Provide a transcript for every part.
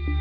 In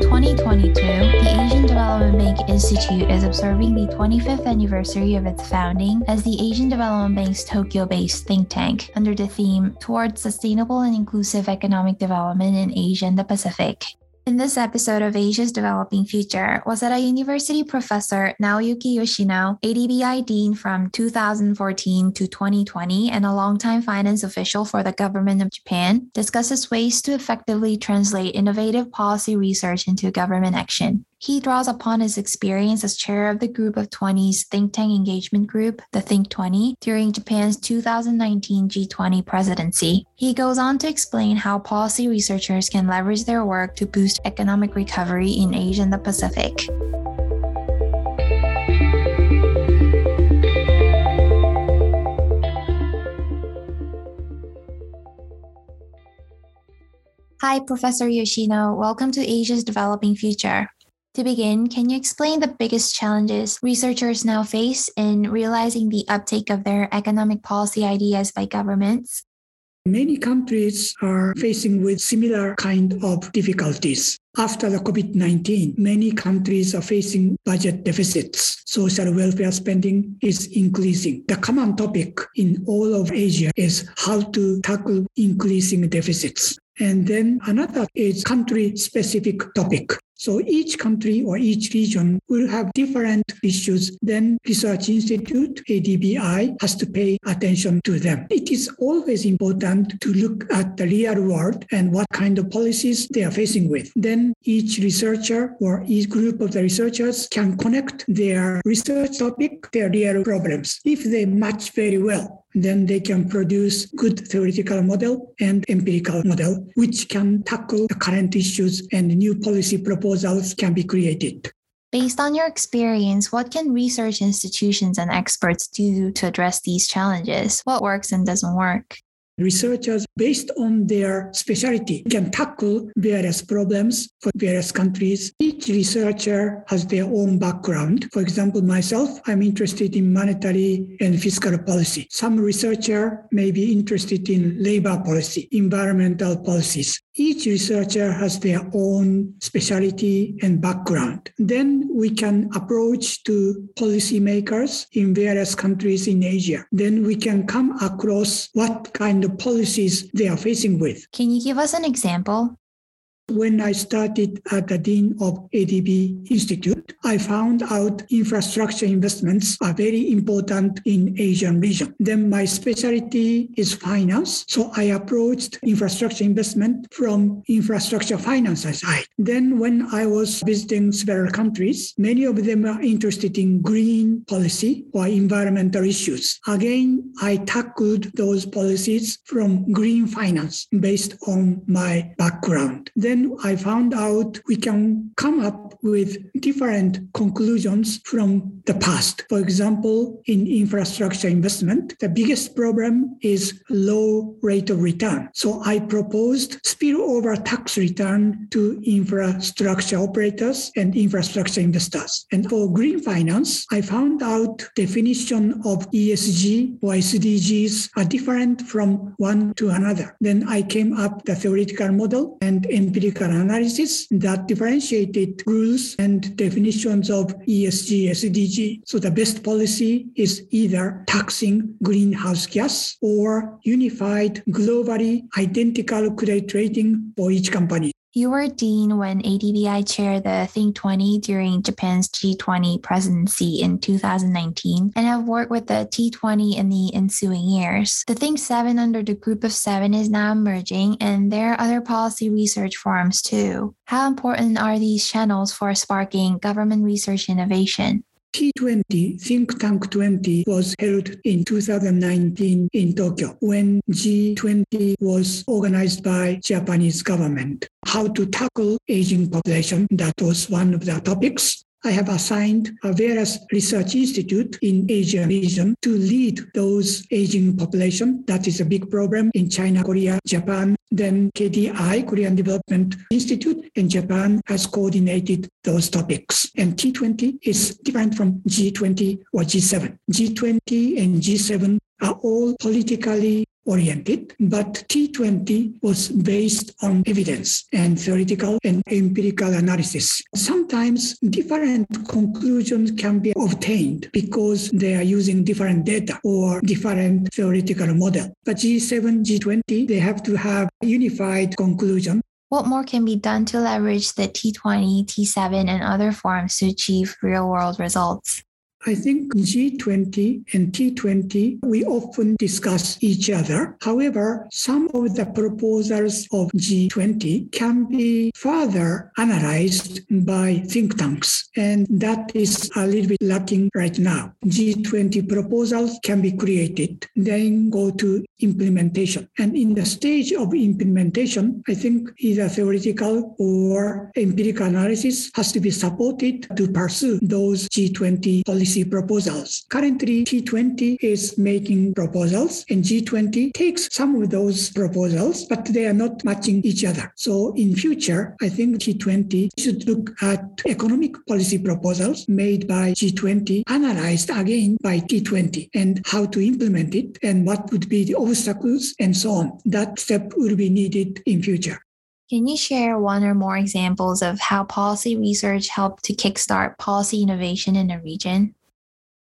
2022, the Asian Development Bank Institute is observing the 25th anniversary of its founding as the Asian Development Bank's Tokyo based think tank under the theme Towards Sustainable and Inclusive Economic Development in Asia and the Pacific. In this episode of Asia's Developing Future, Waseda University professor Naoyuki Yoshino, ADBI dean from 2014 to 2020 and a longtime finance official for the government of Japan, discusses ways to effectively translate innovative policy research into government action. He draws upon his experience as chair of the Group of 20's think tank engagement group, the Think 20, during Japan's 2019 G20 presidency. He goes on to explain how policy researchers can leverage their work to boost economic recovery in Asia and the Pacific. Hi, Professor Yoshino. Welcome to Asia's Developing Future. To begin, can you explain the biggest challenges researchers now face in realizing the uptake of their economic policy ideas by governments? Many countries are facing with similar kind of difficulties. After the COVID-19, many countries are facing budget deficits. Social welfare spending is increasing. The common topic in all of Asia is how to tackle increasing deficits. And then another is country specific topic. So each country or each region will have different issues. Then Research Institute, ADBI, has to pay attention to them. It is always important to look at the real world and what kind of policies they are facing with. Then each researcher or each group of the researchers can connect their research topic, their real problems. If they match very well, then they can produce good theoretical model and empirical model, which can tackle the current issues and new policy proposals can be created. Based on your experience, what can research institutions and experts do to address these challenges? What works and doesn't work? Researchers based on their specialty. Can tackle various problems for various countries. Each researcher has their own background. For example myself i'm interested in monetary and fiscal policy. Some researcher may be interested in labor policy environmental policies each researcher has their own specialty and background. Then we can approach to policymakers in various countries in Asia. Then we can come across what kind of policies they are facing with. Can you give us an example? When I started at the Dean of ADB Institute, I found out infrastructure investments are very important in Asian region. Then my specialty is finance. So I approached infrastructure investment from infrastructure finance side. Then when I was visiting several countries, many of them are interested in green policy or environmental issues. Again, I tackled those policies from green finance based on my background. Then then I found out we can come up with different conclusions from the past. For example, in infrastructure investment, the biggest problem is low rate of return. So I proposed spillover tax return to infrastructure operators and infrastructure investors. And for green finance, I found out definition of ESG or SDGs are different from one to another. Then I came up the theoretical model and empirical empirical analysis that differentiated rules and definitions of ESG, SDG. So the best policy is either taxing greenhouse gas or unified globally identical credit rating for each company. You were dean when ADBI chaired the Think 20 during Japan's G20 presidency in 2019 and have worked with the T20 in the ensuing years. The Think 7 under the Group of Seven is now emerging, and there are other policy research forums too. How important are these channels for sparking government research innovation? T20, Think Tank 20, was held in 2019 in Tokyo when G20 was organized by Japanese government. How to tackle aging population, that was one of the topics. I have assigned a various research institute in Asia region to lead those aging population. That is a big problem in China, Korea, Japan. Then KDI, Korean Development Institute in Japan, has coordinated those topics. And T20 is different from G20 or G7. G20 and G7 are all politically oriented, but T20 was based on evidence and theoretical and empirical analysis. Sometimes different conclusions can be obtained because they are using different data or different theoretical model. But G7, G20, they have to have unified conclusion what more can be done to leverage the T20, T7, and other forums to achieve real world results? I think G20 and T20, we often discuss each other. However, some of the proposals of G20 can be further analyzed by think tanks, and that is a little bit lacking right now. G20 proposals can be created, then go to implementation. And in the stage of implementation, I think either theoretical or empirical analysis has to be supported to pursue those G20 policy proposals. Currently, T20 is making proposals and G20 takes some of those proposals, but they are not matching each other. So in future, I think G20 should look at economic policy proposals made by G20, analyzed again by T20 and how to implement it and what would be the obstacles and so on. That step will be needed in future. Can you share one or more examples of how policy research helped to kickstart policy innovation in a region?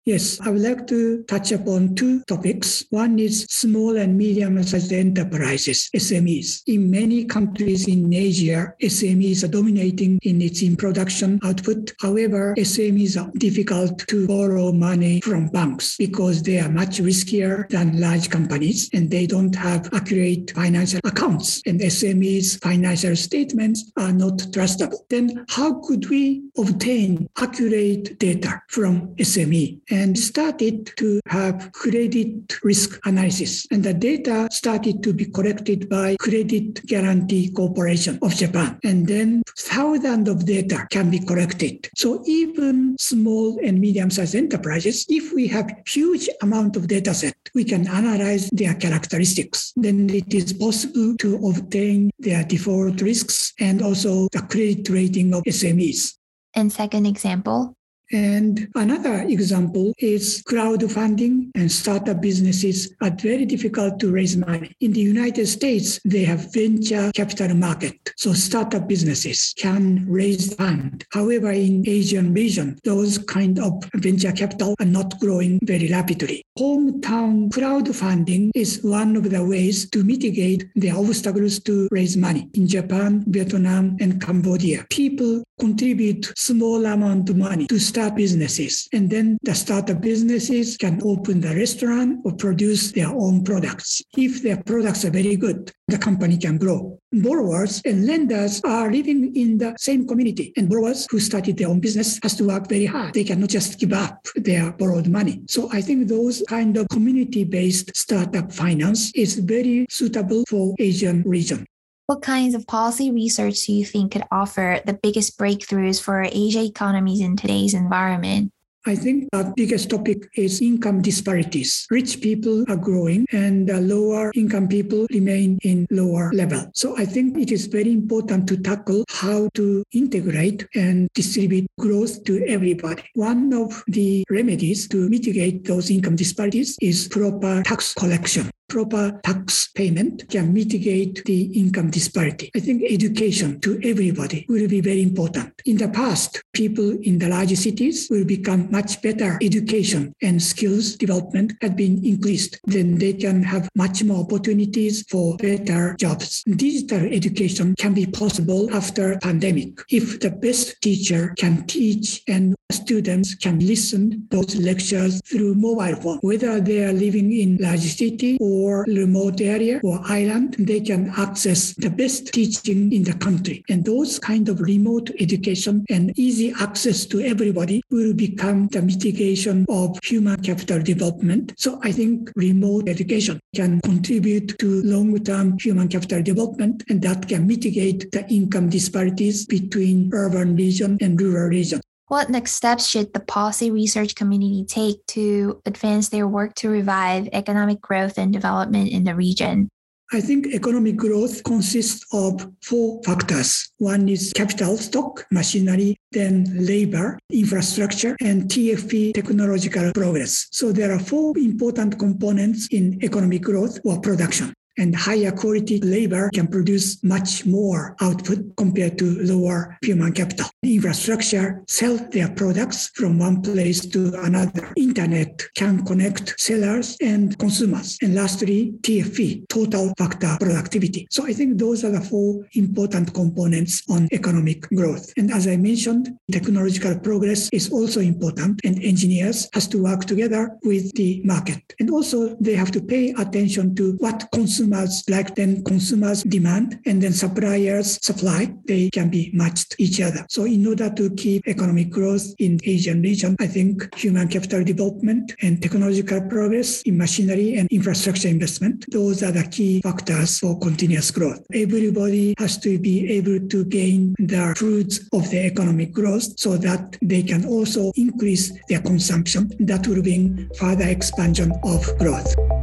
Yes, I would like to touch upon two topics. One is small and medium-sized enterprises, SMEs. In many countries in Asia, SMEs are dominating in its in production output. However, SMEs are difficult to borrow money from banks because they are much riskier than large companies and they don't have accurate financial accounts. And SMEs' financial statements are not trustable. Then how could we obtain accurate data from SME? And started to have credit risk analysis. And the data started to be collected by Credit Guarantee Corporation of Japan. And then thousands of data can be collected. So even small and medium-sized enterprises, if we have huge amount of data set, we can analyze their characteristics. Then it is possible to obtain their default risks and also the credit rating of SMEs. And second example, and another example is crowdfunding and startup businesses are very difficult to raise money. In the United States, they have venture capital market. So startup businesses can raise fund. However, in Asian region, those kind of venture capital are not growing very rapidly. Hometown crowdfunding is one of the ways to mitigate the obstacles to raise money. In Japan, Vietnam, and Cambodia, people contribute small amount of money to start businesses. And then the startup businesses can open the restaurant or produce their own products. If their products are very good, the company can grow. Borrowers and lenders are living in the same community. And borrowers who started their own business has to work very hard. They cannot just give up their borrowed money. So I think those kind of community-based startup finance is very suitable for Asian region. What kinds of policy research do you think could offer the biggest breakthroughs for Asia economies in today's environment? I think the biggest topic is income disparities. Rich people are growing and lower income people remain in lower level. So I think it is very important to tackle how to integrate and distribute growth to everybody. One of the remedies to mitigate those income disparities is proper tax collection proper tax payment can mitigate the income disparity. I think education to everybody will be very important. In the past, people in the large cities will become much better education and skills development had been increased. Then they can have much more opportunities for better jobs. Digital education can be possible after pandemic if the best teacher can teach and students can listen those lectures through mobile phone, whether they are living in large city or remote area or island, they can access the best teaching in the country. And those kind of remote education and easy access to everybody will become the mitigation of human capital development. So I think remote education can contribute to long-term human capital development and that can mitigate the income disparities between urban region and rural region. What next steps should the policy research community take to advance their work to revive economic growth and development in the region? I think economic growth consists of four factors. One is capital stock, machinery, then labor, infrastructure, and TFP technological progress. So there are four important components in economic growth or production and higher quality labor can produce much more output compared to lower human capital. Infrastructure sell their products from one place to another. Internet can connect sellers and consumers. And lastly, TFP, total factor productivity. So I think those are the four important components on economic growth. And as I mentioned, technological progress is also important and engineers has to work together with the market. And also they have to pay attention to what consumers consumers like then consumers demand and then suppliers supply, they can be matched each other. So in order to keep economic growth in Asian region, I think human capital development and technological progress in machinery and infrastructure investment, those are the key factors for continuous growth. Everybody has to be able to gain the fruits of the economic growth so that they can also increase their consumption. That will bring further expansion of growth.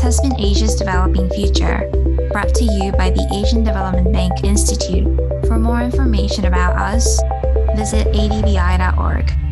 This has been Asia's Developing Future, brought to you by the Asian Development Bank Institute. For more information about us, visit adbi.org.